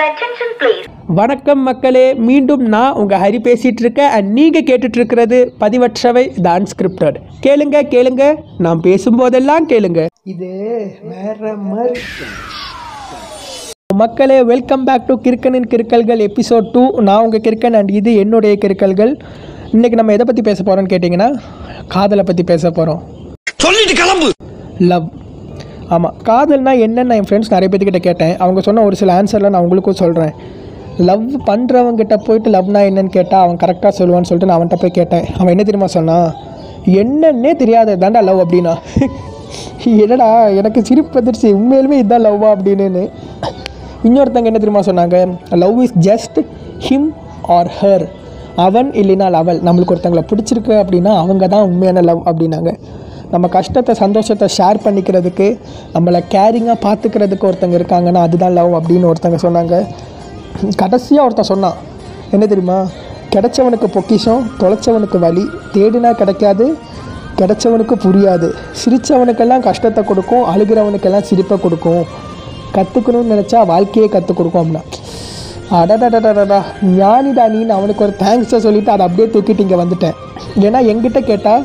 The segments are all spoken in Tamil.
Your attention please. வணக்கம் மக்களே மீண்டும் நான் உங்கள் ஹரி பேசிகிட்டு இருக்கேன். அண்ட் நீங்கள் கேட்டுட்டு இருக்கிறது பதிவற்றவை த அன்ஸ்கிரிப்டட் கேளுங்க கேளுங்க. நான் பேசும்போதெல்லாம் கேளுங்க. இது வேற மாதிரி. மக்களே வெல்கம் பேக் டு கிறுக்கனின் கிறுக்கல்கள் எபிசோட் டூ நான் உங்கள் கிறுக்கன் அண்ட் இது என்னுடைய கிறுக்கல்கள் இன்றைக்கி நம்ம எதை பற்றி பேச போகிறோம்னு கேட்டிங்கன்னா காதலை பற்றி பேச போகிறோம் சொல்லிட்டு கிளம்பு. லவ் ஆமாம் காதல்னா என்னென்னு என் ஃப்ரெண்ட்ஸ் நிறைய பேர்த்துக்கிட்ட கேட்டேன். அவங்க சொன்ன ஒரு சில ஆன்சரில் நான் உங்களுக்கும் சொல்கிறேன் லவ் பண்ணுறவங்ககிட்ட போயிட்டு லவ்னா என்னன்னு கேட்டால் அவன் கரெக்டாக சொல்லுவான்னு சொல்லிட்டு நான் அவன்கிட்ட போய் கேட்டேன். அவன் என்ன தெரியுமா சொன்னான் என்னன்னே தெரியாது தாண்டா லவ் அப்படின்னா. என்னடா எனக்கு சிரிப்பு வந்துருச்சு. உண்மையிலுமே இதுதான் லவ்வா அப்படின்னு இன்னொருத்தங்க என்ன தெரியுமா சொன்னாங்க love is just him or her அவன் இல்லைனா அவள். நம்மளுக்கு ஒருத்தங்களை பிடிச்சிருக்கு அப்படின்னா அவங்க தான் உண்மையான லவ் அப்படின்னாங்க. நம்ம கஷ்டத்தை சந்தோஷத்தை ஷேர் பண்ணிக்கிறதுக்கு நம்மளை கேரிங்காக பார்த்துக்கிறதுக்கு ஒருத்தங்க இருக்காங்கன்னா அதுதான் லவ் அப்படின்னு ஒருத்தங்க சொன்னாங்க. கடைசியாக ஒருத்தன் சொன்னான் என்ன தெரியுமா? கிடைச்சவனுக்கு பொக்கிஷம் தொலைச்சவனுக்கு வலி தேடினா கிடைக்காது கிடைச்சவனுக்கு புரியாது. சிரித்தவனுக்கெல்லாம் கஷ்டத்தை கொடுக்கும் அழுகிறவனுக்கெல்லாம் சிரிப்பை கொடுக்கும். கற்றுக்கணும்னு நினச்சா வாழ்க்கையே கற்றுக் கொடுக்கும் அப்படின்னா. அடடடடடா ஞானிடா நீன்னு அவனுக்கு ஒரு தேங்க்ஸை சொல்லிவிட்டு அதை அப்படியே தூக்கிட்டு இங்கே வந்துட்டேன். ஏன்னா எங்கிட்ட கேட்டால்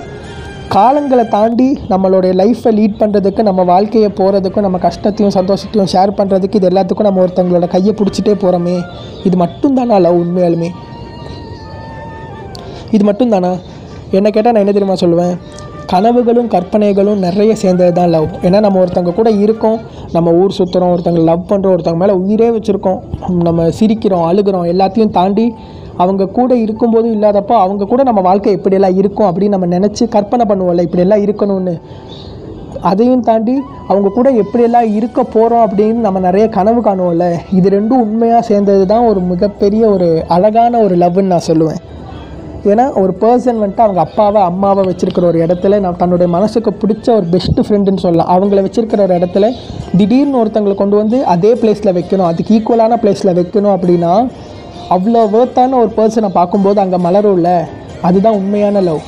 காலங்களை தாண்டி நம்மளுடைய லைஃப்பை லீட் பண்ணுறதுக்கு நம்ம வாழ்க்கையை போகிறதுக்கும் நம்ம கஷ்டத்தையும் சந்தோஷத்தையும் ஷேர் பண்ணுறதுக்கு இது எல்லாத்துக்கும் நம்ம ஒருத்தங்களோட கையை பிடிச்சிட்டே போகிறோமே இது மட்டும்தானா லவ் உண்மையாலுமே? இது மட்டும்தானா? என்ன கேட்டால் நான் என்ன தெரியுமா சொல்லுவேன்? கனவுகளும் கற்பனைகளும் நிறைய சேர்ந்தது தான் லவ் ஏன்னா நம்ம ஒருத்தங்க கூட இருக்கோம் நம்ம ஊர் சுற்றுறோம் ஒருத்தங்க லவ் பண்ணுறோம் ஒருத்தங்க மேலே உயிரே வச்சுருக்கோம். நம்ம சிரிக்கிறோம் அழுகிறோம் எல்லாத்தையும் தாண்டி அவங்க கூட இருக்கும்போதும் இல்லாதப்போ அவங்க கூட நம்ம வாழ்க்கை இப்படியெல்லாம் இருக்கும் அப்படின்னு நம்ம நினச்சி கற்பனை பண்ணுவோம்ல இப்படியெல்லாம் இருக்கணும்னு. அதையும் தாண்டி அவங்க கூட எப்படியெல்லாம் இருக்க போகிறோம் அப்படின்னு நம்ம நிறைய கனவு காணுவோம்ல. இது ரெண்டும் உண்மையாக சேர்ந்தது தான் ஒரு மிகப்பெரிய ஒரு அழகான ஒரு லவ்னு நான் சொல்லுவேன். ஏன்னா ஒரு பர்சன் வந்துட்டு அவங்க அப்பாவை அம்மாவை வச்சுருக்கிற ஒரு இடத்துல நான் தன்னுடைய மனசுக்கு பிடிச்ச ஒரு பெஸ்ட்டு ஃப்ரெண்டுன்னு சொல்லலாம். அவங்கள வச்சுருக்கிற ஒரு இடத்துல திடீர்னு ஒருத்தங்களை கொண்டு வந்து அதே பிளேஸில் வைக்கணும் அதுக்கு ஈக்குவலான பிளேஸில் வைக்கணும் அப்படின்னா அவ்வளோ வேர்த்தான ஒரு பர்சனை பார்க்கும்போது அங்கே மலரும்ல அதுதான் உண்மையான லவ்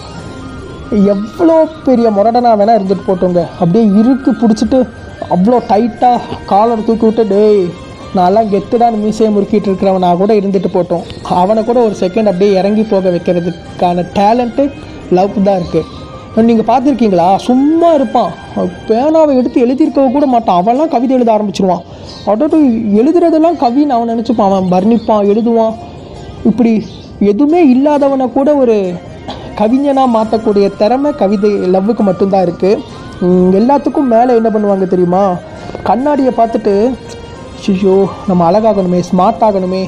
எவ்வளோ பெரிய முரடனா வேணால் இருந்துட்டு போட்டோங்க அப்படியே இருக்கு பிடிச்சிட்டு அவ்வளோ டைட்டாக காலர் தூக்கி விட்டு டேய் நான்லாம் கெத்துடான்னு மீசையை முறுக்கிட்டு இருக்கிறவனா கூட இருந்துட்டு போட்டோம். அவனை கூட ஒரு செகண்ட் அப்படியே இறங்கி போக வைக்கிறதுக்கான டேலண்ட்டு லவ் தான் இருக்குது நீங்கள் பார்த்துருக்கீங்களா? சும்மா இருப்பான். பேனாவை எடுத்து எழுதியிருக்க கூட மாட்டான். அவன்லாம் கவிதை எழுத ஆரம்பிச்சிருவான். அடட்டு எழுதுறதெல்லாம் கவின்னு அவன் நினச்சிப்பான். அவன் வர்ணிப்பான் எழுதுவான். இப்படி எதுவுமே இல்லாதவனை கூட ஒரு கவிஞனாக மாற்றக்கூடிய திறமை கவிதை லவ்வுக்கு மட்டும்தான் இருக்குது எல்லாத்துக்கும் மேலே என்ன பண்ணுவாங்க தெரியுமா? கண்ணாடியை பார்த்துட்டு ஷிஷோ நம்ம அழகாகணுமே ஸ்மார்ட் ஆகணுமே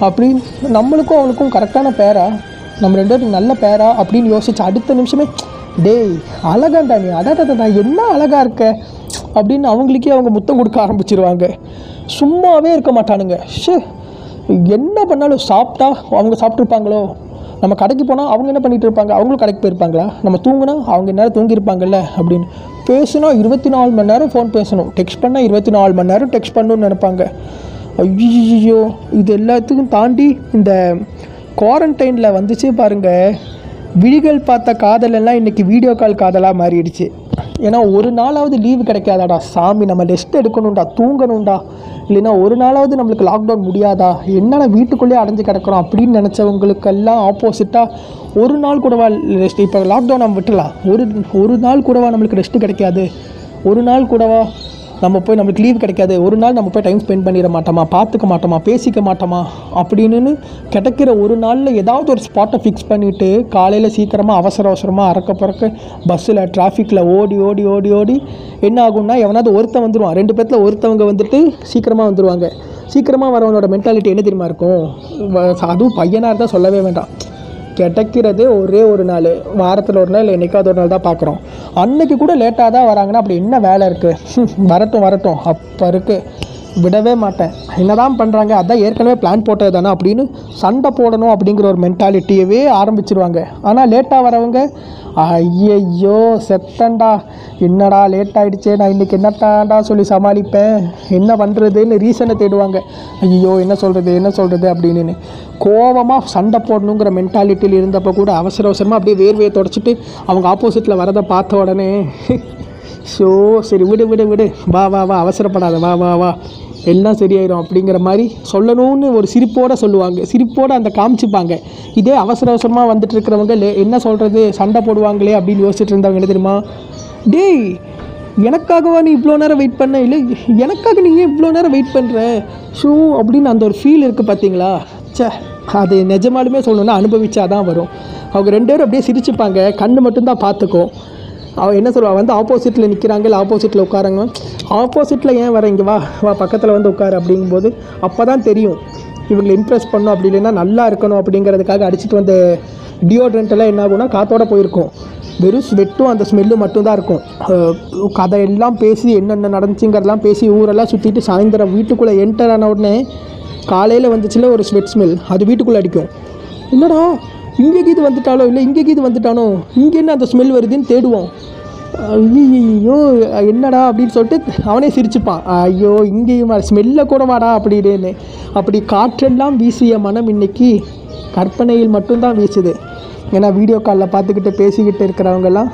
அப்படின்னு நம்மளுக்கும் அவளுக்கும் கரெக்டான பேரா? நம்ம ரெண்டு பேரும் நல்ல பேரா? அப்படின்னு யோசிச்சு அடுத்த நிமிஷமே டேய் அழகாண்டா நீ அடாடா என்ன அழகாக இருக்க? அப்படின்னு அவங்களுக்கே அவங்க முத்தம் கொடுக்க ஆரம்பிச்சிருவாங்க. சும்மாவே இருக்க மாட்டானுங்க. ஷே என்ன பண்ணாலும் சாப்பிட்டா அவங்க சாப்பிட்ருப்பாங்களோ நம்ம கடைக்கு போனால் அவங்க என்ன பண்ணிகிட்டு இருப்பாங்க? அவங்களும் கடைக்கு போயிருப்பாங்களா? நம்ம தூங்கினா அவங்க நேரம் தூங்கியிருப்பாங்கல்ல அப்படின்னு. பேசுனா இருபத்தி நாலு மணி நேரம் ஃபோன் பேசணும். டெக்ஸ்ட் பண்ணால் இருபத்தி நாலு மணி நேரம் டெக்ஸ்ட் பண்ணணும்னு நினைப்பாங்க. ஐயோ இது எல்லாத்துக்கும் தாண்டி இந்த குவாரண்டைனில் வந்துச்சு பாருங்க. விழிகள் பார்த்த காதலெல்லாம் இன்றைக்கி வீடியோ கால் காதலாக மாறிடுச்சு. ஏன்னா ஒரு நாளாவது லீவு கிடைக்காதாடா சாமி நம்ம ரெஸ்ட் எடுக்கணும்டா தூங்கணும்டா. இல்லைன்னா ஒரு நாளாவது நம்மளுக்கு லாக்டவுன் முடியாதா? என்னடா வீட்டுக்குள்ளேயே அடைஞ்சு கிடக்கிறோம் அப்படின்னு நினச்சவங்களுக்கெல்லாம் ஆப்போசிட்டாக ஒரு நாள் கூடவா ரெஸ்ட் இப்போ லாக்டவுன் நம்ம விட்டுலாம் ஒரு ஒரு நாள் கூடவா நம்மளுக்கு ரெஸ்ட்டு கிடைக்காது? ஒரு நாள் கூடவா நம்ம போய் நம்மளுக்கு லீவ் கிடைக்காது. ஒரு நாள் நம்ம போய் டைம் ஸ்பெண்ட் பண்ணிட மாட்டோமா? பார்த்துக்க மாட்டோமா? பேசிக்க மாட்டோமா? அப்படின்னு கிடைக்கிற ஒரு நாளில் ஏதாவது ஒரு ஸ்பாட்டை ஃபிக்ஸ் பண்ணிவிட்டு காலையில் சீக்கிரமாக அவசர அவசரமாக அறக்க பறக்க பஸ்ஸில் டிராஃபிக்கில் ஓடி ஓடி ஓடி ஓடி என்ன ஆகும்னா எவனாவது ஒருத்தன் வந்துடுவான் ரெண்டு பேர்த்தில் ஒருத்தவங்க வந்துட்டு சீக்கிரமாக வந்துடுவாங்க சீக்கிரமாக வரவனோட மென்டாலிட்டி என்ன தெரியுமா இருக்கும்? அதுவும் பையனாக இருந்தால் சொல்லவே வேண்டாம். கிடைக்கிறது ஒரே ஒரு நாள். வாரத்தில் ஒரு நாள் இல்லை என்றைக்காவது ஒரு நாள் தான் பார்க்குறோம். அன்னைக்கு கூட லேட்டாக தான் வராங்கன்னா அப்படி என்ன வேலை இருக்குது வரட்டும் வரட்டும். அப்போ இருக்குது விடவே மாட்டேன். என்னதான் பண்ணுறாங்க அதான் ஏற்கனவே பிளான் போட்டது தானே அப்படின்னு சண்டை போடணும் அப்படிங்கிற ஒரு மென்டாலிட்டியவே ஆரம்பிச்சிருவாங்க. ஆனால் லேட்டாக வரவங்க ஐயையோ செத்தண்டா என்னடா லேட் ஆகிடுச்சே நான் இன்றைக்கி என்னத்தாண்டா சொல்லி சமாளிப்பேன்? என்ன பண்ணுறதுன்னு ரீசனை தேடுவாங்க. ஐயோ என்ன சொல்கிறது என்ன சொல்கிறது அப்படின்னு. கோவமாக சண்டை போடணுங்கிற மென்டாலிட்டியில் இருந்தப்போ கூட அவசர அவசரமாக அப்படியே வேர்வையை தொடச்சிட்டு அவங்க ஆப்போசிட்டில் வரதை பார்த்த உடனே ஸோ சரி விடு விடு விடு. வா வா வா அவசரப்படாத. வா வா வா. எல்லாம் சரியாயிடும் அப்படிங்கிற மாதிரி சொல்லணும்னு ஒரு சிரிப்போடு சொல்லுவாங்க. சிரிப்போடு அந்த காமிச்சுப்பாங்க. இதே அவசர அவசரமாக வந்துட்டு இருக்கிறவங்க என்ன சொல்கிறது சண்டை போடுவாங்களே அப்படின்னு யோசிச்சுட்டு இருந்தவங்க என்ன தெரியுமா? டேய் எனக்காகவா நீ இவ்வளோ நேரம் வெயிட் பண்ண? இல்லை எனக்காக நீ ஏன் இவ்வளோ நேரம் வெயிட் பண்ணுற ஷூ அப்படின்னு அந்த ஒரு ஃபீல் இருக்குது பார்த்தீங்களா சே அது நிஜமாலுமே சொல்லணும்னா அனுபவிச்சா தான் வரும். அவங்க ரெண்டு பேரும் அப்படியே சிரிச்சுப்பாங்க. கண்ணு மட்டும்தான் பார்த்துக்கும். அவள் என்ன சொல்லுவா? வந்து ஆப்போசிட்டில் நிற்கிறாங்க இல்லை ஆப்போசிட்டில் உட்காராங்க. ஆப்போசிட்டில் ஏன் வர? இங்கே வா வா பக்கத்தில் வந்து உட்காரு அப்படிங்கும்போது அப்போ தான் தெரியும். இவங்களை இம்ப்ரெஸ் பண்ணும் அப்படி இல்லைன்னா நல்லா இருக்கணும் அப்படிங்கிறதுக்காக அடிச்சிட்டு வந்த டியோட்ரண்ட் எல்லாம் என்ன ஆகும்னா காற்றோட போயிருக்கும். வெறும் ஸ்வெட்டும் அந்த ஸ்மெல்லும் மட்டும்தான் இருக்கும். கதையெல்லாம் பேசி என்னென்ன நடந்துச்சுங்கிறதெல்லாம் பேசி ஊரெல்லாம் சுற்றிட்டு சாயந்தரம் வீட்டுக்குள்ளே என்டர் ஆன உடனே காலையில் வந்துச்சுல ஒரு ஸ்வெட் ஸ்மெல் அது வீட்டுக்குள்ளே அடிக்கும். என்னடா? இங்கே கீது வந்துட்டாலோ இல்லை இங்கே கீது வந்துட்டானோ? இங்கே என்ன அந்த ஸ்மெல் வருதுன்னு தேடுவோம் ஐயோ என்னடா அப்படின்னு சொல்லிட்டு அவனே சிரிச்சுப்பான். ஐயோ இங்கேயும் ஸ்மெல்ல கூட வாடா அப்படின்னு. அப்படி காற்றெல்லாம் வீசிய மனம் இன்னைக்கு கற்பனையில் மட்டும்தான் வீசுது. ஏன்னா வீடியோ காலில் பார்த்துக்கிட்டு பேசிக்கிட்டு இருக்கிறவங்கெல்லாம்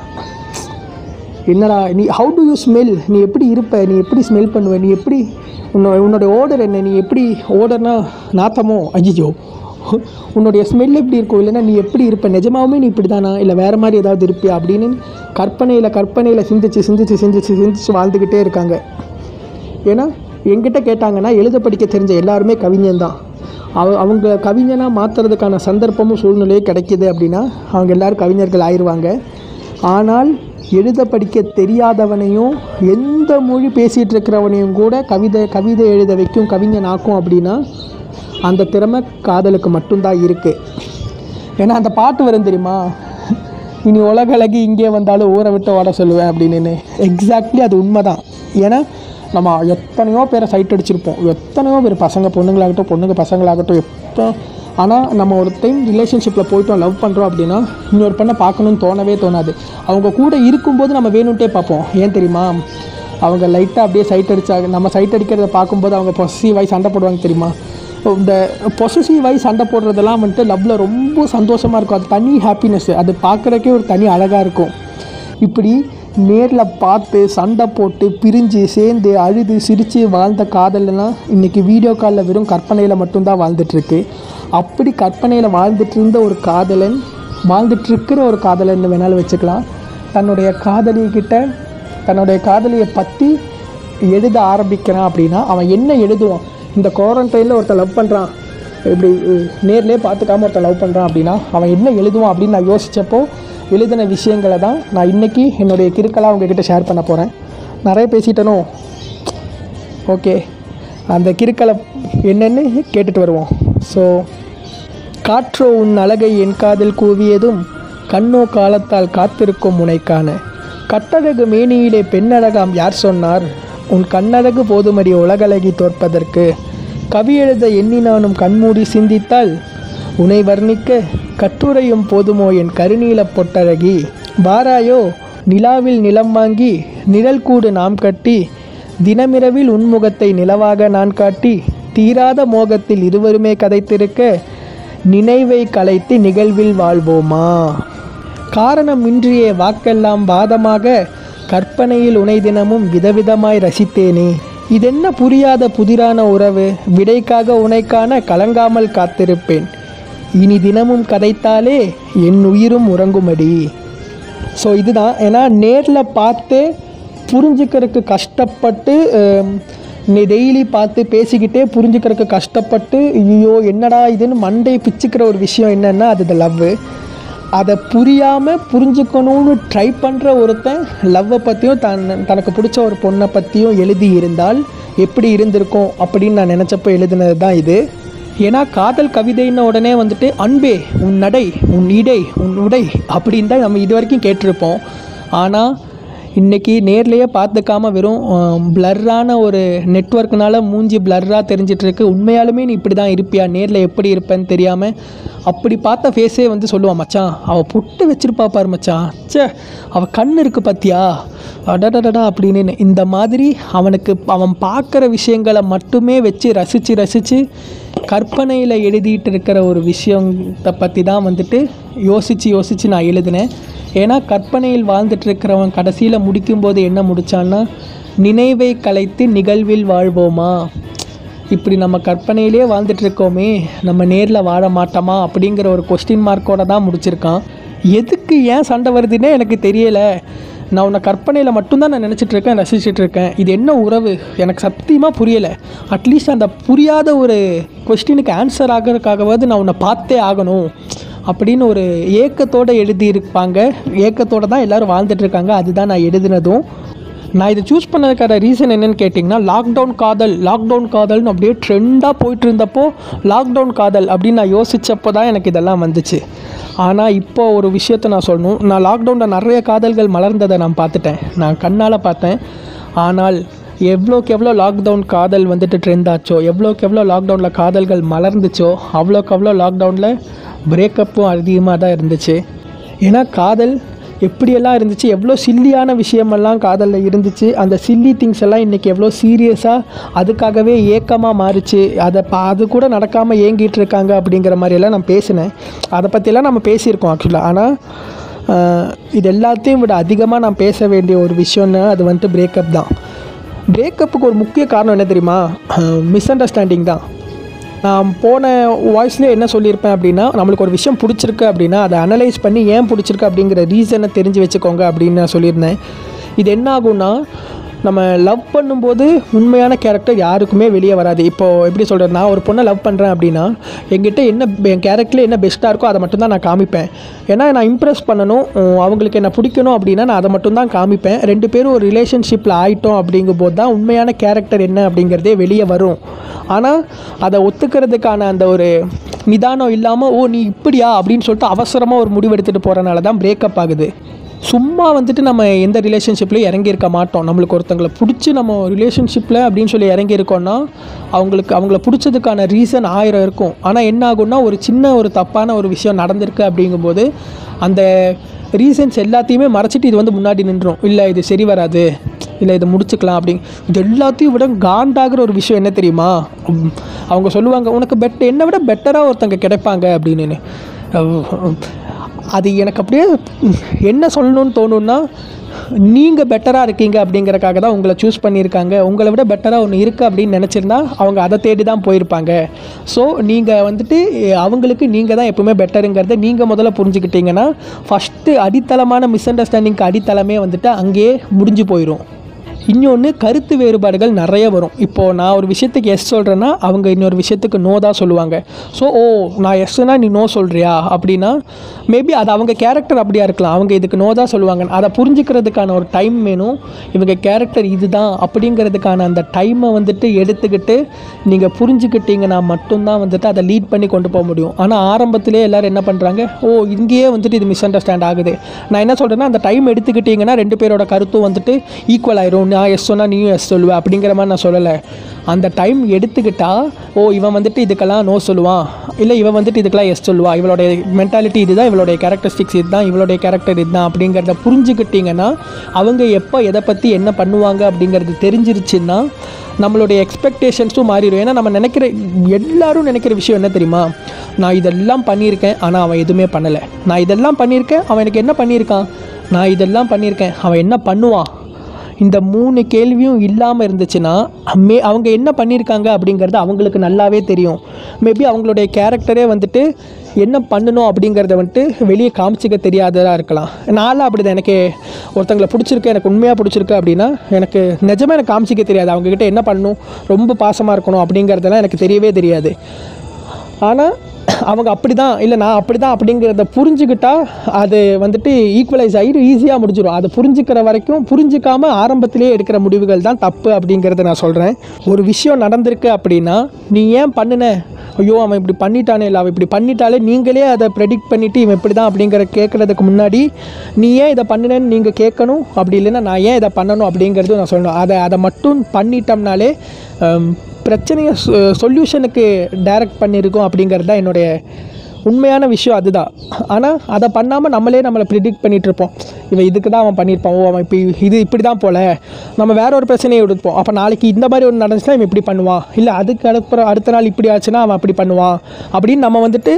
என்னடா நீ ஹவு டு யூ ஸ்மெல் நீ எப்படி இருப்ப? நீ எப்படி ஸ்மெல் பண்ணுவ? நீ எப்படி உன்னோட உன்னோட ஓடர் என்ன? நீ எப்படி ஓடர்னா நாத்தமோ? ஐயோ உன்னுடைய ஸ்மெல் எப்படி இருக்கும் இல்லைன்னா நீ எப்படி இருப்ப நிஜமாவுமே நீ இப்படி தானா இல்லை வேறு மாதிரி ஏதாவது இருப்பியா அப்படின்னு கற்பனையில் கற்பனையில் சிந்திச்சு சிந்திச்சு சிந்திச்சு சிந்திச்சு வாழ்ந்துக்கிட்டே இருக்காங்க. ஏன்னா என்கிட்ட கேட்டாங்கன்னா எழுத படிக்க தெரிஞ்ச எல்லாருமே கவிஞன் தான் அவ அவங்க கவிஞனாக மாற்றுறதுக்கான சந்தர்ப்பமும் சூழ்நிலையும் கிடைக்கிது அப்படின்னா அவங்க எல்லாரும் கவிஞர்கள் ஆயிடுவாங்க ஆனால் எழுத படிக்க தெரியாதவனையும் எந்த மொழி பேசிகிட்டு இருக்கிறவனையும் கூட கவிதை கவிதை எழுத வைக்கும் கவிஞன் ஆக்கும் அப்படின்னா அந்த திறமை காதலுக்கு மட்டும்தான் இருக்குது ஏன்னா அந்த பாட்டு வரும் தெரியுமா? இனி உலகளகி இங்கே வந்தாலும் ஊரை விட்டு ஓட சொல்லுவேன் அப்படின்னு. எக்ஸாக்ட்லி அது உண்மை தான் ஏன்னா நம்ம எத்தனையோ பேரை சைட் அடிச்சிருப்போம். எத்தனையோ பேர் பசங்க பொண்ணுங்களாகட்டும் பொண்ணுங்க பசங்களாகட்டும் எப்போ ஆனால் நம்ம ஒரு டைம் ரிலேஷன்ஷிப்பில் போயிட்டோம் லவ் பண்ணுறோம் அப்படின்னா இன்னொரு பெண்ணை பார்க்கணும்னு தோணவே தோணாது. அவங்க கூட இருக்கும்போது நம்ம வேணும்ட்டே பார்ப்போம். ஏன் தெரியுமா? அவங்க லைட்டாக அப்படியே சைட் அடித்தாங்க நம்ம சைட் அடிக்கிறத பார்க்கும்போது அவங்க பொசிட்டிவாகி சண்டை போடுவாங்க தெரியுமா? இந்த பொசசிவாகி சண்டை போடுறதெல்லாம் வந்துட்டு லவ்வில் ரொம்ப சந்தோஷமாக இருக்கும். அது தனி ஹாப்பினஸ் அது பார்க்குறக்கே ஒரு தனி அழகாக இருக்கும். இப்படி நேரில் பார்த்து சண்டை போட்டு பிரிஞ்சு சேர்ந்து அழுது சிரித்து வாழ்ந்த காதல்லாம் இன்றைக்கி வீடியோ காலில் வெறும் கற்பனையில் மட்டும்தான் வாழ்ந்துட்டுருக்கு. அப்படி கற்பனையில் வாழ்ந்துட்டு இருந்த ஒரு காதலன் வாழ்ந்துட்டுருக்கிற ஒரு காதலன் வேணாலும் வச்சுக்கலாம். தன்னுடைய காதலிக்கிட்ட தன்னுடைய காதலியை பற்றி எழுத ஆரம்பிக்கிறான் அப்படின்னா அவன் என்ன எழுதுவான்? இந்த குவாரண்டைனில் ஒருத்தன் லவ் பண்ணுறான் இப்படி நேர்லேயே பார்த்துக்காம ஒருத்தன் லவ் பண்ணுறான் அப்படின்னா அவன் என்ன எழுதுவான் அப்படின்னு நான் யோசித்தப்போ எழுதின விஷயங்களை தான் நான் இன்றைக்கி என்னுடைய கிறுக்கலாக உங்ககிட்ட ஷேர் பண்ண போகிறேன் நிறைய பேசிட்டனோ? ஓகே அந்த கிறுக்கலை என்னென்னு கேட்டுட்டு வருவோம். ஸோ காற்றோ உன் அழகை என் காதில் கூவியதும் கண்ணோ காலத்தால் காத்திருக்கும் முனைக்கான கட்டழகு மேனியிலே பெண்ணழகாம் யார் சொன்னார்? உன் கண்ணழகு போதுமடி உலகழகி தோற்பதற்கு. கவி எழுத எண்ணினானும் கண்மூடி சிந்தித்தால் உனை வர்ணிக்க கட்டுரையும் போதுமோ என் கருநீலப் பொட்டழகி. வாராயோ நிலாவில் நிலம் வாங்கி நிழல் கூடு நாம் கட்டி. தினமிரவில் உன்முகத்தை நிலவாக நான் காட்டி. தீராத மோகத்தில் இருவருமே கதைத்திருக்க நினைவை கலைத்து நிகழ்வில் வாழ்வோமா? காரணம் இன்றியே வாக்கெல்லாம் வாதமாக கற்பனையில் உனை தினமும் விதவிதமாய் ரசித்தேனே. இதென்ன புரியாத புதிரான உறவு? விடைக்காக உனைக்கான கலங்காமல் காத்திருப்பேன். இனி தினமும் கதைத்தாலே என் உயிரும் உறங்குமடி. ஸோ இதுதான். ஏன்னா நேரில் பார்த்து புரிஞ்சுக்கிறதுக்கு கஷ்டப்பட்டு நீ டெய்லி பார்த்து பேசிக்கிட்டே புரிஞ்சுக்கிறதுக்கு கஷ்டப்பட்டு ஐயோ என்னடா இதுன்னு மண்டை பிச்சுக்கிற ஒரு விஷயம் என்னென்னா அது இந்த லவ்வு அதை புரியாமல் புரிஞ்சுக்கணும்னு ட்ரை பண்ணுற ஒருத்தன் லவ்வை பற்றியும் தன் தனக்கு பிடிச்ச ஒரு பொண்ணை பற்றியும் எழுதி இருந்தால் எப்படி இருந்திருக்கும் அப்படின்னு நான் நினச்சப்போ எழுதினது தான் இது. ஏன்னா காதல் கவிதைன்ன உடனே வந்துட்டு அன்பே உன் நடை உன் இடை உன் உடை அப்படின்னு தான் நம்ம இது வரைக்கும் கேட்டிருப்போம். ஆனால் இன்றைக்கி நேர்லேயே பார்த்துக்காம வெறும் பிளர்ரான ஒரு நெட்ஒர்க்னால மூஞ்சி பிளர்ராக தெரிஞ்சிட்ருக்கு. உண்மையாலுமே நீ இப்படி தான் இருப்பியா? நேரில் எப்படி இருப்பேன்னு தெரியாமல் அப்படி பார்த்த ஃபேஸே வந்து சொல்லுவான் மச்சான் அவள் புட்டு வச்சிருப்பா பாரு மச்சான். ச்சே அவள் கண் இருக்குது பார்த்தியா அடடடடா அப்படின்னு இந்த மாதிரி அவனுக்கு அவன் பார்க்குற விஷயங்களை மட்டுமே வச்சு ரசித்து ரசித்து கற்பனையில் எழுதிட்டு இருக்கிற ஒரு விஷயத்தை பற்றி தான் வந்துட்டு யோசித்து யோசித்து நான் எழுதினேன். ஏன்னா கற்பனையில் வாழ்ந்துட்டுருக்கிறவன் கடைசியில் முடிக்கும்போது என்ன முடித்தான்னா நினைவை கலைத்து நிகழ்வில் வாழ்வோமா? இப்படி நம்ம கற்பனையிலே வாழ்ந்துட்டுருக்கோமே நம்ம நேரில் வாழ மாட்டோமா? அப்படிங்கிற ஒரு கொஸ்டின் மார்க்கோட தான் முடிச்சிருக்கான். எதுக்கு ஏன் சண்டை வருதுன்னே எனக்கு தெரியலை. நான் உன்னை கற்பனையில் மட்டும்தான் நான் நினச்சிட்டு இருக்கேன் இருக்கேன். இது என்ன உறவு? எனக்கு சத்தியமாக புரியலை. அட்லீஸ்ட் அந்த புரியாத ஒரு கொஸ்டினுக்கு ஆன்சர் ஆகிறதுக்காகவாவது நான் உன்னை பார்த்தே ஆகணும். அப்படின்னு ஒரு ஏக்கத்தோடு எழுதியிருப்பாங்க. ஏக்கத்தோடு தான் எல்லோரும் வாழ்ந்துட்டு இருக்காங்க. அதுதான் நான் எழுதினதும். நான் இதை சூஸ் பண்ணதுக்கான ரீசன் என்னென்னு கேட்டிங்கன்னா லாக்டவுன் காதல் லாக்டவுன் காதல்னு அப்படியே ட்ரெண்டாக போயிட்டு இருந்தப்போ லாக்டவுன் காதல் அப்படின்னு நான் யோசித்தப்போ தான் எனக்கு இதெல்லாம் வந்துச்சு. ஆனால் இப்போ ஒரு விஷயத்த நான் சொல்லணும். நான் லாக்டவுனில் நிறைய காதல்கள் மலர்ந்ததை நான் பார்த்துட்டேன். நான் கண்ணால் பார்த்தேன். ஆனால் எவ்வளோக்கு எவ்வளோ லாக்டவுன் காதல் வந்துட்டு ட்ரெண்ட் ஆச்சோ எவ்வளோக்கு எவ்வளோ லாக்டவுனில் காதல்கள் மலர்ந்துச்சோ அவ்வளோக்கு அவ்வளோ லாக்டவுனில் பிரேக்கப்பும் அதிகமாக தான் இருந்துச்சு. ஏன்னா காதல் எப்படியெல்லாம் இருந்துச்சு எவ்வளோ சில்லியான விஷயமெல்லாம் காதலில் இருந்துச்சு அந்த சில்லி திங்ஸ் எல்லாம் இன்றைக்கி எவ்வளோ சீரியஸாக அதுக்காகவே ஏக்கமாக மாறிச்சு. அதை பா அது கூட நடக்காமல் ஏங்கிட்டு இருக்காங்க அப்படிங்கிற மாதிரியெல்லாம் நான் பேசினேன். அதை பற்றியெல்லாம் நம்ம பேசியிருக்கோம் ஆக்சுவலாக ஆனால் இது எல்லாத்தையும் விட அதிகமாக நான் பேச வேண்டிய ஒரு விஷயம்னா அது வந்துட்டு பிரேக்கப் தான். பிரேக்கப்புக்கு ஒரு முக்கிய காரணம் என்ன தெரியுமா? மிஸ் அண்டர்ஸ்டாண்டிங் தான். நான் போன வாய்ஸ்லேயே என்ன சொல்லியிருப்பேன் அப்படின்னா நம்மளுக்கு ஒரு விஷயம் பிடிச்சிருக்கு அப்படின்னா அதை அனலைஸ் பண்ணி ஏன் பிடிச்சிருக்கு அப்படிங்கிற ரீசனை தெரிஞ்சு வச்சுக்கோங்க அப்படின்னு நான் சொல்லியிருந்தேன். இது என்ன ஆகும்னா நம்ம லவ் பண்ணும்போது உண்மையான கேரக்டர் யாருக்குமே வெளியே வராது. இப்போது எப்படி சொல்கிறது நான் ஒரு பொண்ணை லவ் பண்ணுறேன் அப்படின்னா என்கிட்ட என்ன என் கேரக்டரில் என்ன பெஸ்ட்டாக இருக்கோ அதை மட்டும்தான் நான் காமிப்பேன். ஏன்னா நான் இம்ப்ரெஸ் பண்ணணும். அவங்களுக்கு என்ன பிடிக்கணும் அப்படின்னா நான் அதை மட்டும்தான் காமிப்பேன். ரெண்டு பேரும் ஒரு ரிலேஷன்ஷிப்பில் ஆகிட்டோம் அப்படிங்கும்போது தான் உண்மையான கேரக்டர் என்ன அப்படிங்கிறதே வெளியே வரும். ஆனால் அதை ஒத்துக்கிறதுக்கான அந்த ஒரு நிதானம் இல்லாமல் ஓ நீ இப்படியா? அப்படின்னு சொல்லிட்டு அவசரமாக ஒரு முடிவு எடுத்துகிட்டு போகிறனால தான் பிரேக்கப் ஆகுது. சும்மா வந்துட்டு நம்ம எந்த ரிலேஷன்ஷிப்லையும் இறங்கியிருக்க மாட்டோம். நம்மளுக்கு ஒருத்தங்களை பிடிச்சி நம்ம ரிலேஷன்ஷிப்பில் அப்படின்னு சொல்லி இறங்கியிருக்கோன்னா அவங்களுக்கு அவங்கள பிடிச்சதுக்கான ரீசன் ஆயிரம் இருக்கும். ஆனால் என்ன ஆகும்னா ஒரு சின்ன ஒரு தப்பான ஒரு விஷயம் நடந்திருக்கு அப்படிங்கும்போது அந்த ரீசன்ஸ் எல்லாத்தையுமே மறைச்சிட்டு இது வந்து முன்னாடி நின்றோம் இல்லை இது சரி வராது. இல்லை இதை முடிச்சுக்கலாம் அப்படிங்க இது எல்லாத்தையும் விட காண்டாகிற ஒரு விஷயம் என்ன தெரியுமா? அவங்க சொல்லுவாங்க உனக்கு பெட் என்னை விட பெட்டராக ஒருத்தங்க கிடைப்பாங்க அப்படின்னு. அது எனக்கு அப்படியே என்ன சொல்லணும்னு தோணுன்னா நீங்கள் பெட்டராக இருக்கீங்க அப்படிங்கிறக்காக தான் உங்களை சூஸ் பண்ணியிருக்காங்க. உங்களை விட பெட்டராக ஒன்று இருக்குது அப்படின்னு நினச்சிருந்தா அவங்க அதை தேடி தான் போயிருப்பாங்க. ஸோ நீங்கள் வந்துட்டு அவங்களுக்கு நீங்கள் தான் எப்பவுமே பெட்டருங்கிறத நீங்கள் முதல்ல புரிஞ்சுக்கிட்டீங்கன்னா ஃபஸ்ட்டு அடித்தளமான மிஸ் அண்டர்ஸ்டாண்டிங்க்கு அடித்தளமே வந்துட்டு அங்கேயே முடிஞ்சு போயிடும் இன்னொன்று கருத்து வேறுபாடுகள் நிறைய வரும். இப்போது நான் ஒரு விஷயத்துக்கு எஸ் சொல்கிறேன்னா அவங்க இன்னொரு விஷயத்துக்கு நோ தான் சொல்லுவாங்க. ஸோ ஓ நான் எஸ்னா நீ நோ சொல்கிறியா அப்படின்னா மேபி அது அவங்க கேரக்டர் அப்படியா இருக்கலாம். அவங்க இதுக்கு நோ தான் சொல்லுவாங்க. அதை புரிஞ்சுக்கிறதுக்கான ஒரு டைம் வேணும். இவங்க கேரக்டர் இதுதான் அப்படிங்கிறதுக்கான அந்த டைமை வந்துட்டு எடுத்துக்கிட்டு நீங்கள் புரிஞ்சுக்கிட்டீங்கன்னா மட்டும்தான் வந்துட்டு அதை லீட் பண்ணி கொண்டு போக முடியும். ஆனால் ஆரம்பத்திலே எல்லோரும் என்ன பண்ணுறாங்க ஓ இங்கேயே வந்துட்டு இது மிஸ் அண்டர்ஸ்டாண்ட் ஆகுது. நான் என்ன சொல்கிறேன்னா அந்த டைம் எடுத்துக்கிட்டிங்கன்னா ரெண்டு பேரோட கருத்தும் வந்துட்டு ஈக்குவல் ஆயிரும். நான் எஸ் சொன்னால் நீயும் எஸ் சொல்லுவேன் அப்படிங்கிற மாதிரி நான் சொல்லலை. அந்த டைம் எடுத்துக்கிட்டா ஓ இவன் வந்துட்டு இதுக்கெல்லாம் நோ சொல்லுவான். இல்லை இவன் வந்துட்டு இதுக்கெல்லாம் எஸ் சொல்லுவா. இவளுடைய மென்டாலிட்டி இதுதான் இவளுடைய கேரக்டரிஸ்டிக்ஸ் இதுதான் இவளுடைய கேரக்டர் இதுதான் அப்படிங்கிறத புரிஞ்சுக்கிட்டிங்கன்னா அவங்க எப்போ எதை பற்றி என்ன பண்ணுவாங்க அப்படிங்கிறது தெரிஞ்சிருச்சுன்னா நம்மளுடைய எக்ஸ்பெக்டேஷன்ஸும் மாறிடும். ஏன்னா நம்ம நினைக்கிற எல்லாரும் நினைக்கிற விஷயம் என்ன தெரியுமா? நான் இதெல்லாம் பண்ணியிருக்கேன் ஆனால் அவன் எதுவுமே பண்ணலை. நான் இதெல்லாம் பண்ணியிருக்கேன் அவன் எனக்கு என்ன பண்ணியிருக்கான்? நான் இதெல்லாம் பண்ணியிருக்கேன் அவன் என்ன பண்ணுவான்? இந்த மூணு கேள்வியும் இல்லாமல் இருந்துச்சுன்னா மே அவங்க என்ன பண்ணியிருக்காங்க அப்படிங்கிறது அவங்களுக்கு நல்லாவே தெரியும். மேபி அவங்களுடைய கேரக்டரே வந்துட்டு என்ன பண்ணணும் அப்படிங்கிறத வந்துட்டு வெளியே காமிச்சிக்க தெரியாததாக இருக்கலாம். நான்லாம் அப்படி தான் எனக்கு ஒருத்தங்களை பிடிச்சிருக்கு எனக்கு உண்மையாக பிடிச்சிருக்கு அப்படின்னா எனக்கு நிஜமாக எனக்கு காமிச்சிக்க தெரியாது. அவங்கக்கிட்ட என்ன பண்ணணும் ரொம்ப பாசமாக இருக்கணும் அப்படிங்கிறதெல்லாம் எனக்கு தெரியவே தெரியாது. ஆனால் அவங்க அப்படி தான் இல்லை நான் அப்படி தான் அப்படிங்கிறத புரிஞ்சுக்கிட்டா அது வந்துட்டு ஈக்குவலைஸ் ஆகிட்டு ஈஸியாக முடிஞ்சிடும் அதை புரிஞ்சுக்கிற வரைக்கும் புரிஞ்சுக்காம ஆரம்பத்திலே எடுக்கிற முடிவுகள் தான் தப்பு அப்படிங்கிறத நான் சொல்கிறேன் ஒரு விஷயம் நடந்திருக்கு அப்படின்னா நீ ஏன் பண்ணுன? ஐயோ அவன் இப்படி பண்ணிட்டானே இல்லை அவன் இப்படி பண்ணிட்டாலே நீங்களே அதை ப்ரெடிக்ட் பண்ணிவிட்டு இவன் இப்படி தான் அப்படிங்கிற கேட்குறதுக்கு முன்னாடி நீ ஏன் இதை பண்ணினேன்னு நீங்கள் கேட்கணும்? அப்படி இல்லைன்னா நான் ஏன் இதை பண்ணணும் அப்படிங்கிறது நான் சொல்லணும். அதை அதை மட்டும் பண்ணிட்டோம்னாலே பிரச்சனையை சொல்யூஷனுக்கு டைரக்ட் பண்ணியிருக்கோம் அப்படிங்கிறது தான் என்னுடைய உண்மையான விஷயம் அதுதான். ஆனால் அதை பண்ணாமல் நம்மளே நம்மளை ப்ரிடிக்ட் பண்ணிகிட்ருப்போம் இவன் இதுக்கு தான் அவன் பண்ணியிருப்பான். ஓ அவன் இப்போ இது இப்படி தான் போல. நம்ம வேற ஒரு பிரச்சனையை எடுப்போம். அப்போ நாளைக்கு இந்த மாதிரி ஒன்று நடந்துச்சுன்னா இவன் இப்படி பண்ணுவான். இல்லை அதுக்கு அடுத்த அடுத்த நாள் இப்படி ஆச்சுன்னா அவன் அப்படி பண்ணுவான். அப்படின்னு நம்ம வந்துட்டு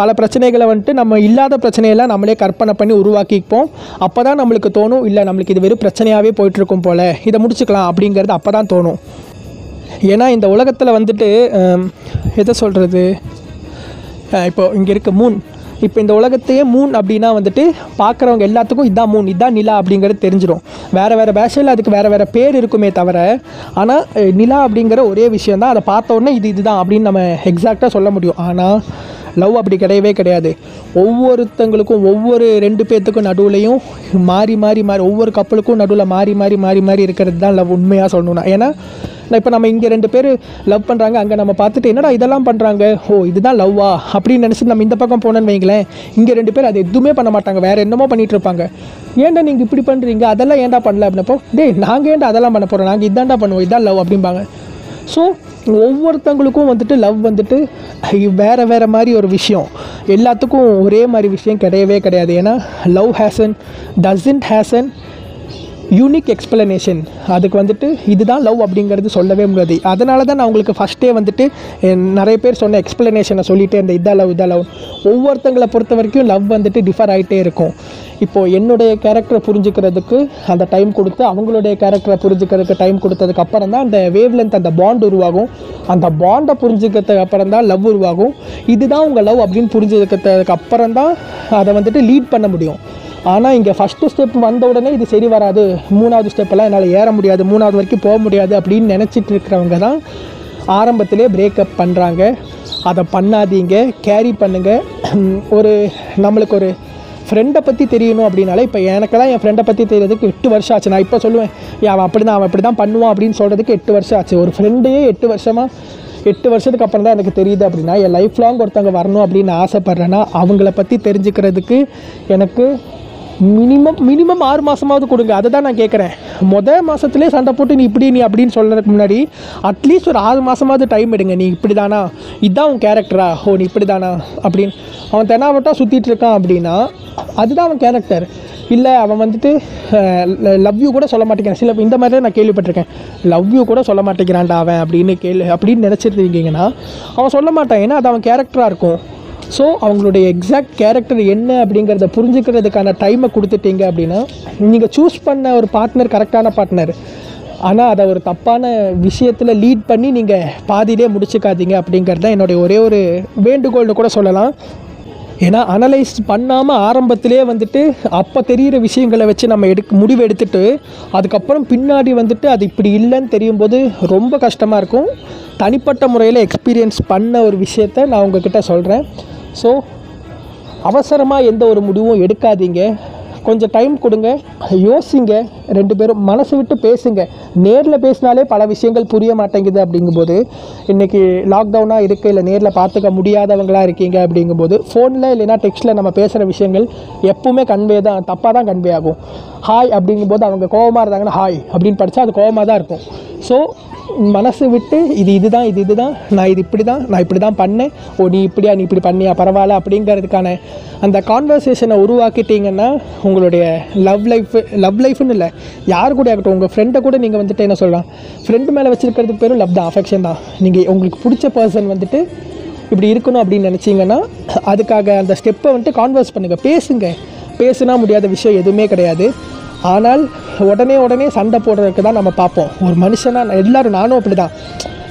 பல பிரச்சனைகளை வந்துட்டு நம்ம இல்லாத பிரச்சனையெல்லாம் நம்மளே கற்பனை பண்ணி உருவாக்கிப்போம். அப்போ தான் நம்மளுக்கு தோணும் இல்லை நம்மளுக்கு இது வெறும் பிரச்சனையாகவே போயிட்டுருக்கும் போல். இதை முடிச்சுக்கலாம் அப்படிங்கிறது அப்போ தான் தோணும். ஏன்னா இந்த உலகத்தில் வந்துட்டு எதை சொல்கிறது இப்போது இங்கே இருக்க மூன் இப்போ இந்த உலகத்தையே மூன் அப்படின்னா வந்துட்டு பார்க்குறவங்க எல்லாத்துக்கும் இதான் மூன் இதான் நிலா அப்படிங்கிறது தெரிஞ்சிடும் வேறு வேறு பேஷையில் அதுக்கு வேறு வேறு பேர் இருக்குமே தவிர ஆனால் நிலா அப்படிங்கிற ஒரே விஷயம் தான். அதை பார்த்த உடனே இது இதுதான் அப்படின்னு நம்ம எக்ஸாக்டாக சொல்ல முடியும். ஆனால் லவ் அப்படி கிடையவே கிடையாது. ஒவ்வொருத்தங்களுக்கும் ஒவ்வொரு ரெண்டு பேர்த்துக்கும் நடுவுலையும் மாறி மாறி மாறி ஒவ்வொரு கப்பலுக்கும் நடுவில் மாறி மாறி மாறி மாறி இருக்கிறது தான் லவ் உண்மையாக சொல்லணும்னா. ஏன்னா இப்போ நம்ம இங்கே ரெண்டு பேர் லவ் பண்ணுறாங்க அங்கே நம்ம பார்த்துட்டு என்னடா இதெல்லாம் பண்ணுறாங்க ஓ இதுதான் லவ்வா அப்படின்னு நினச்சிட்டு நம்ம இந்த பக்கம் போனோன்னு வைங்களேன் இங்கே ரெண்டு பேர் அது எதுவுமே பண்ண மாட்டாங்க. வேறு என்னமோ பண்ணிகிட்டு இருப்பாங்க. ஏன்டா நீங்கள் இப்படி பண்ணுறீங்க அதெல்லாம் ஏன்டா பண்ணல அப்படின்னப்போ டேய் நாங்கள் ஏன்டா அதெல்லாம் பண்ண போகிறோம் நாங்கள் இதான்டா பண்ணுவோம் இதான் லவ் அப்படிம்பாங்க. ஸோ ஒவ்வொருத்தங்களுக்கும் வந்துட்டு லவ் வந்துட்டு வேறு வேறு மாதிரி ஒரு விஷயம். எல்லாத்துக்கும் ஒரே மாதிரி விஷயம் கிடையவே கிடையாது. ஏன்னா love has an doesn't has an unique explanation அதுக்கு வந்துட்டு இதுதான் லவ் அப்படிங்கிறது சொல்லவே முடியாது. அதனால தான் நான் உங்களுக்கு ஃபஸ்ட்டே வந்துட்டு நிறைய பேர் சொன்ன எக்ஸ்பிளனேஷனை சொல்லிகிட்டே இருந்தேன் இதான் லவ் இதான் லவ் ஒவ்வொருத்தங்களை பொறுத்த வரைக்கும் லவ் வந்துட்டு டிஃபர் ஆகிட்டே இருக்கும். இப்போது என்னுடைய கேரக்டரை புரிஞ்சுக்கிறதுக்கு அந்த டைம் கொடுத்து அவங்களுடைய கேரக்டரை புரிஞ்சுக்கிறதுக்கு டைம் கொடுத்ததுக்கு அப்புறம் தான் அந்த வேவ் லென்த் அந்த பாண்ட் உருவாகும். அந்த பாண்டை புரிஞ்சுக்கிறதுக்கு அப்புறம் தான் லவ் உருவாகும். இதுதான் உங்கள் லவ் அப்படின்னு புரிஞ்சுக்கிறதுக்கு அப்புறம் தான் அதை வந்துட்டு லீட் பண்ண முடியும். ஆனால் இங்கே ஃபஸ்ட்டு ஸ்டெப் வந்த உடனே இது சரி வராது. மூணாவது ஸ்டெப்பெல்லாம் என்னால் ஏற முடியாது மூணாவது வரைக்கும் போக முடியாது அப்படின்னு நினச்சிட்டு இருக்கிறவங்க தான் ஆரம்பத்திலே பிரேக்கப் பண்ணுறாங்க அதை பண்ணாதீங்க கேரி பண்ணுங்கள் ஒரு நம்மளுக்கு ஒரு ஃப்ரெண்டை பற்றி தெரியணும் அப்படின்னாலே இப்போ எனக்கெல்லாம் என் ஃப்ரெண்டை பற்றி தெரியறதுக்கு எட்டு வருஷம் ஆச்சு. நான் இப்போ சொல்லுவேன் அவன் அப்படி தான் அவன் இப்படி தான் பண்ணுவான் அப்படின்னு சொல்கிறதுக்கு எட்டு வருஷம் ஆச்சு. ஒரு ஃப்ரெண்டையே எட்டு வருஷமாக எட்டு வருஷத்துக்கு அப்புறம் தான் எனக்கு தெரியுது அப்படின்னா என் லைஃப் லாங் ஒருத்தவங்க வரணும் அப்படின்னு ஆசைப்பட்றேன்னா அவங்கள பற்றி தெரிஞ்சுக்கிறதுக்கு எனக்கு மினிமம் மினிமம் ஆறு மாதமாவது கொடுங்க. அதை தான் நான் கேட்குறேன் மொதல் மாதத்துலேயே சண்டை போட்டு நீ இப்படி நீ அப்படின்னு சொல்கிறதுக்கு முன்னாடி அட்லீஸ்ட் ஒரு ஆறு மாதமாவது டைம் எடுங்க. நீ இப்படி தானா இதுதான் உன் கேரக்டரா ஓ நீ இப்படி தானா அப்படின்னு. அவன் தெனாவட்டாக சுற்றிட்டு இருக்கான் அப்படின்னா அதுதான் அவன் கேரக்டர் இல்லை அவன் வந்துட்டு லவ் யூ கூட சொல்ல மாட்டேங்கிறான். சில இந்த மாதிரி நான் கேள்விப்பட்டிருக்கேன். லவ் யூ கூட சொல்ல மாட்டேங்கிறான்டா அவன் அப்படின்னு கேள்வி அப்படின்னு நினச்சிட்டு இருக்கீங்கன்னா அவன் சொல்ல மாட்டான். ஏன்னா அது அவன் கேரக்டராக இருக்கும். ஸோ அவங்களுடைய எக்ஸாக்ட் கேரக்டர் என்ன அப்படிங்கிறத புரிஞ்சுக்கிறதுக்கான டைமை கொடுத்துட்டீங்க அப்படின்னா நீங்கள் சூஸ் பண்ண ஒரு பார்ட்னர் கரெக்டான பார்ட்னர் ஆனால் அதை ஒரு தப்பான விஷயத்தில் லீட் பண்ணி நீங்கள் பாதியிலே முடிச்சுக்காதீங்க அப்படிங்கிறது தான் என்னுடைய ஒரே ஒரு வேண்டுகோள்னு கூட சொல்லலாம். ஏன்னா அனலைஸ் பண்ணாமல் ஆரம்பத்திலே வந்துட்டு அப்போ தெரிகிற விஷயங்களை வச்சு நம்ம எடுக்க முடிவு எடுத்துட்டு அதுக்கப்புறம் பின்னாடி வந்துட்டு அது இப்படி இல்லைன்னு தெரியும் போது ரொம்ப கஷ்டமாக இருக்கும். தனிப்பட்ட முறையில் எக்ஸ்பீரியன்ஸ் பண்ண ஒரு விஷயத்த நான் உங்ககிட்ட சொல்கிறேன் ஸோ அவசரமாக எந்த ஒரு முடிவும் எடுக்காதீங்க. கொஞ்சம் டைம் கொடுங்க யோசிங்க ரெண்டு பேரும் மனசு விட்டு பேசுங்க. நேரில் பேசினாலே பல விஷயங்கள் புரிய மாட்டேங்குது அப்படிங்கும்போது இன்றைக்கி லாக்டவுனாக இருக்குது இல்லை நேரில் பார்த்துக்க முடியாதவங்களாக இருக்கீங்க அப்படிங்கும்போது ஃபோனில் இல்லைன்னா டெக்ஸ்ட்டில் நம்ம பேசுகிற விஷயங்கள் எப்பவுமே கன்வே தான் தப்பாக தான் கன்வே ஆகும். ஹாய் அப்படிங்கும்போது அவங்க கோவமாக இருந்தாங்கன்னா ஹாய் அப்படின்னு படித்தா அது கோவமாக தான் இருக்கும். ஸோ மனசு விட்டு இது இதுதான் இது இதுதான் நான் இது இப்படி தான் நான் இப்படி தான் பண்ணேன். ஓ நீ இப்படியா நீ இப்படி பண்ணியா பரவாயில்ல அப்படிங்கிறதுக்கான அந்த கான்வர்சேஷனை உருவாக்கிட்டீங்கன்னா உங்களுடைய லவ் லைஃப் லவ் லைஃப்னு இல்லை யார் கூட ஆகட்டும் உங்கள் ஃப்ரெண்டை கூட நீங்கள் வந்துட்டு என்ன சொல்லலாம் ஃப்ரெண்டு மேலே வச்சுருக்கிறதுக்கு பேரும் லவ் தான் அஃபெக்ஷன் தான். நீங்கள் உங்களுக்கு பிடிச்ச பர்சன் வந்துட்டு இப்படி இருக்கணும் அப்படின்னு நினச்சிங்கன்னா அதுக்காக அந்த ஸ்டெப்பை வந்துட்டு கான்வர்ஸ் பண்ணுங்கள் பேசுங்க. பேசுனா முடியாத விஷயம் எதுவுமே கிடையாது. ஆனால் உடனே உடனே சண்டை போடுறதுக்கு தான் நம்ம பார்ப்போம். ஒரு மனுஷனாக எல்லாரும் நானும் அப்படி தான்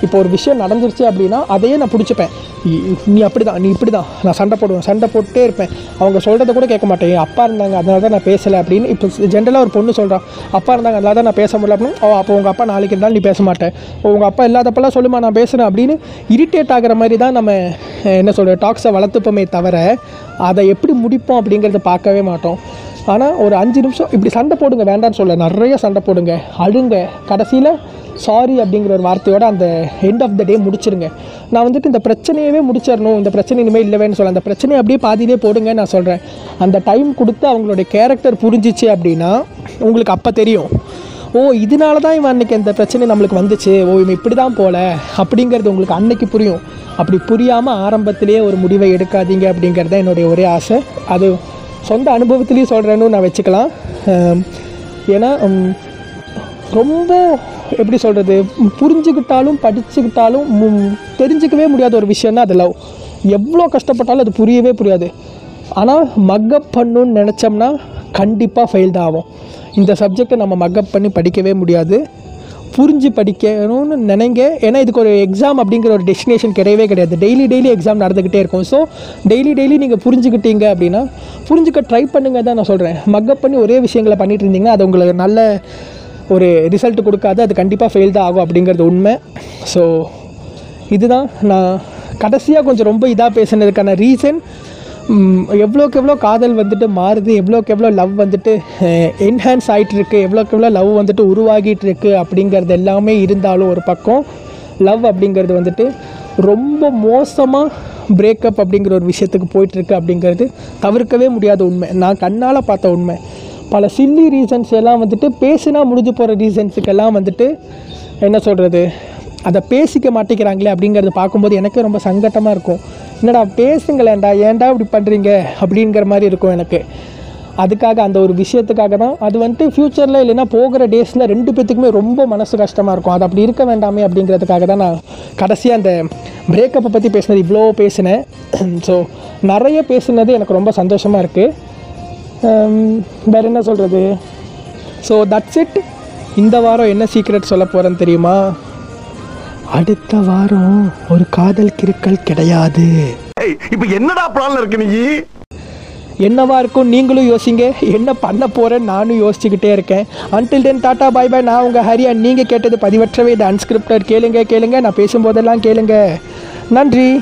இப்போ ஒரு விஷயம் நடந்துருச்சு அப்படின்னா அதையே நான் பிடிச்சிப்பேன். நீ அப்படி தான் நீ இப்படி தான் நான் சண்டை போடுவேன் சண்டை போட்டே இருப்பேன். அவங்க சொல்கிறத கூட கேட்க மாட்டேன். என் அப்பா இருந்தாங்க அதனால தான் நான் பேசலை அப்படின்னு. இப்போ ஜென்ரலாக ஒரு பொண்ணு சொல்கிறான் அப்பா இருந்தாங்க அதனால தான் நான் பேச முடியல அப்படின்னு. ஓ அப்போ உங்கள் அப்பா நாளைக்கு இருந்தாலும் நீ பேச மாட்டேன். உங்கள் அப்பா இல்லாதப்பெல்லாம் சொல்லுமா நான் பேசுகிறேன் அப்படின்னு இரிட்டேட் ஆகிற மாதிரி தான் நம்ம என்ன சொல்கிற டாக்ஸை வளர்த்துப்போமே தவிர அதை எப்படி முடிப்போம் அப்படிங்கிறத பார்க்கவே மாட்டோம். ஆனால் ஒரு அஞ்சு நிமிஷம் இப்படி சண்டை போடுங்க வேண்டாம்னு சொல்ல. நிறைய சண்டை போடுங்க. அழுங்க. கடைசியில் சாரி அப்படிங்கிற ஒரு வார்த்தையோட அந்த எண்ட் ஆஃப் த டே முடிச்சிருங்க. நான் வந்துட்டு இந்த பிரச்சனையவே முடிச்சிடணும். இந்த பிரச்சனை இனிமேல் இல்லைவேன்னு சொல்ல. அந்த பிரச்சனையை அப்படியே பாதியிலே போடுங்க நான் சொல்கிறேன் அந்த டைம் கொடுத்து அவங்களுடைய கேரக்டர் புரிஞ்சிச்சு அப்படின்னா உங்களுக்கு அப்போ தெரியும். ஓ இதனால தான் இவன் அன்றைக்கி அந்த பிரச்சனை நம்மளுக்கு வந்துச்சு. ஓ இவன் இப்படி தான் போல. அப்படிங்கிறது உங்களுக்கு அன்னைக்கு புரியும். அப்படி புரியாமல் ஆரம்பத்திலேயே ஒரு முடிவை எடுக்காதீங்க அப்படிங்கிறது தான் என்னுடைய ஒரே ஆசை. அது சொந்த அனுபவத்திலையும் சொல்கிறேன்னு நான் வச்சுக்கலாம். ஏன்னா ரொம்ப எப்படி சொல்கிறது புரிஞ்சுக்கிட்டாலும் படிச்சுக்கிட்டாலும் தெரிஞ்சிக்கவே தெரிஞ்சுக்கவே முடியாத ஒரு விஷயம்னா அது லவ் எவ்வளோ கஷ்டப்பட்டாலும் அது புரியவே புரியாது. ஆனால் மக்கப் பண்ணுன்னு நினச்சோம்னா கண்டிப்பாக ஃபெயில் தான் ஆகும். இந்த சப்ஜெக்டை நம்ம மக்கப் பண்ணி படிக்கவே முடியாது. புரிஞ்சு படிக்கணும்னு நினைங்க. ஏன்னா இதுக்கு ஒரு எக்ஸாம் அப்படிங்கிற ஒரு டெஸ்டினேஷன் கிடையவே கிடையாது. டெய்லி டெய்லி எக்ஸாம் நடந்துக்கிட்டே இருக்கும். ஸோ டெய்லி டெய்லி நீங்கள் புரிஞ்சுக்கிட்டீங்க அப்படின்னா புரிஞ்சுக்க ட்ரை பண்ணுங்க தான் நான் சொல்கிறேன் மக்கப் பண்ணி ஒரே விஷயங்களை பண்ணிட்டு இருந்தீங்கன்னா அது உங்களுக்கு நல்ல ஒரு ரிசல்ட் கொடுக்காது. அது கண்டிப்பாக ஃபெயில் தான் ஆகும் அப்படிங்கிறது உண்மை. ஸோ இதுதான் நான் கடைசியாக கொஞ்சம் ரொம்ப இதாக பேசுனதுக்கான ரீசன் எவ்வளோக்கு எவ்வளோ காதல் வந்துட்டு மாறுது எவ்வளோக்கு எவ்வளோ லவ் வந்துட்டு என்ஹான்ஸ் ஆகிட்டு எவ்வளோக்கு எவ்வளோ லவ் வந்துட்டு உருவாகிட்டு இருக்கு அப்படிங்கிறது எல்லாமே இருந்தாலும் ஒரு பக்கம் லவ் அப்படிங்கிறது வந்துட்டு ரொம்ப மோசமாக பிரேக்கப் அப்படிங்கிற ஒரு விஷயத்துக்கு போயிட்டுருக்கு அப்படிங்கிறது தவிர்க்கவே முடியாத உண்மை. நான் கண்ணால் பார்த்த உண்மை. பல சில்லி ரீசன்ஸ் எல்லாம் வந்துட்டு பேசினா முடிஞ்சு போகிற ரீசன்ஸுக்கெல்லாம் வந்துட்டு என்ன சொல்கிறது அதை பேசிக்க மாட்டேங்கிறாங்களே அப்படிங்கிறத பார்க்கும்போது எனக்கே ரொம்ப சங்கட்டமாக இருக்கும். என்னடா பேசுங்களேன்டா ஏன்டா இப்படி பண்ணுறீங்க அப்படிங்கிற மாதிரி இருக்கும் எனக்கு. அதுக்காக அந்த ஒரு விஷயத்துக்காக தான். அது வந்துட்டு ஃப்யூச்சரில் இல்லைன்னா போகிற டேஸில் ரெண்டு பேத்துக்குமே ரொம்ப மனசு கஷ்டமாக இருக்கும். அது அப்படி இருக்க வேண்டாமே அப்படிங்கிறதுக்காக தான் நான் கடைசியாக அந்த பிரேக்கப்பை பற்றி பேசினது இவ்வளோ பேசினேன். ஸோ நிறைய பேசுனது எனக்கு ரொம்ப சந்தோஷமாக இருக்குது um, வேறு என்ன சொல்கிறது ஸோ தட்ஸ் இட் இந்த வாரம் என்ன சீக்ரெட் சொல்ல போகிறேன்னு தெரியுமா? அடுத்த வாரம் ஒரு காதல் கிறுக்கல் கிடையாது. இப்ப என்னடா பிளான்ல இருக்கு நீ? என்னவா இருக்கும் நீங்களும் யோசிங்க. என்ன பண்ண போகிறேன்னு நானும் யோசிச்சுக்கிட்டே இருக்கேன். Until then tata bye bye நான் உங்கள் ஹரியா நீங்கள் கேட்டது பதிவற்றவே. இது அன்ஸ்கிரிப்டட் கேளுங்க கேளுங்க. நான் பேசும்போதெல்லாம் கேளுங்க. நன்றி.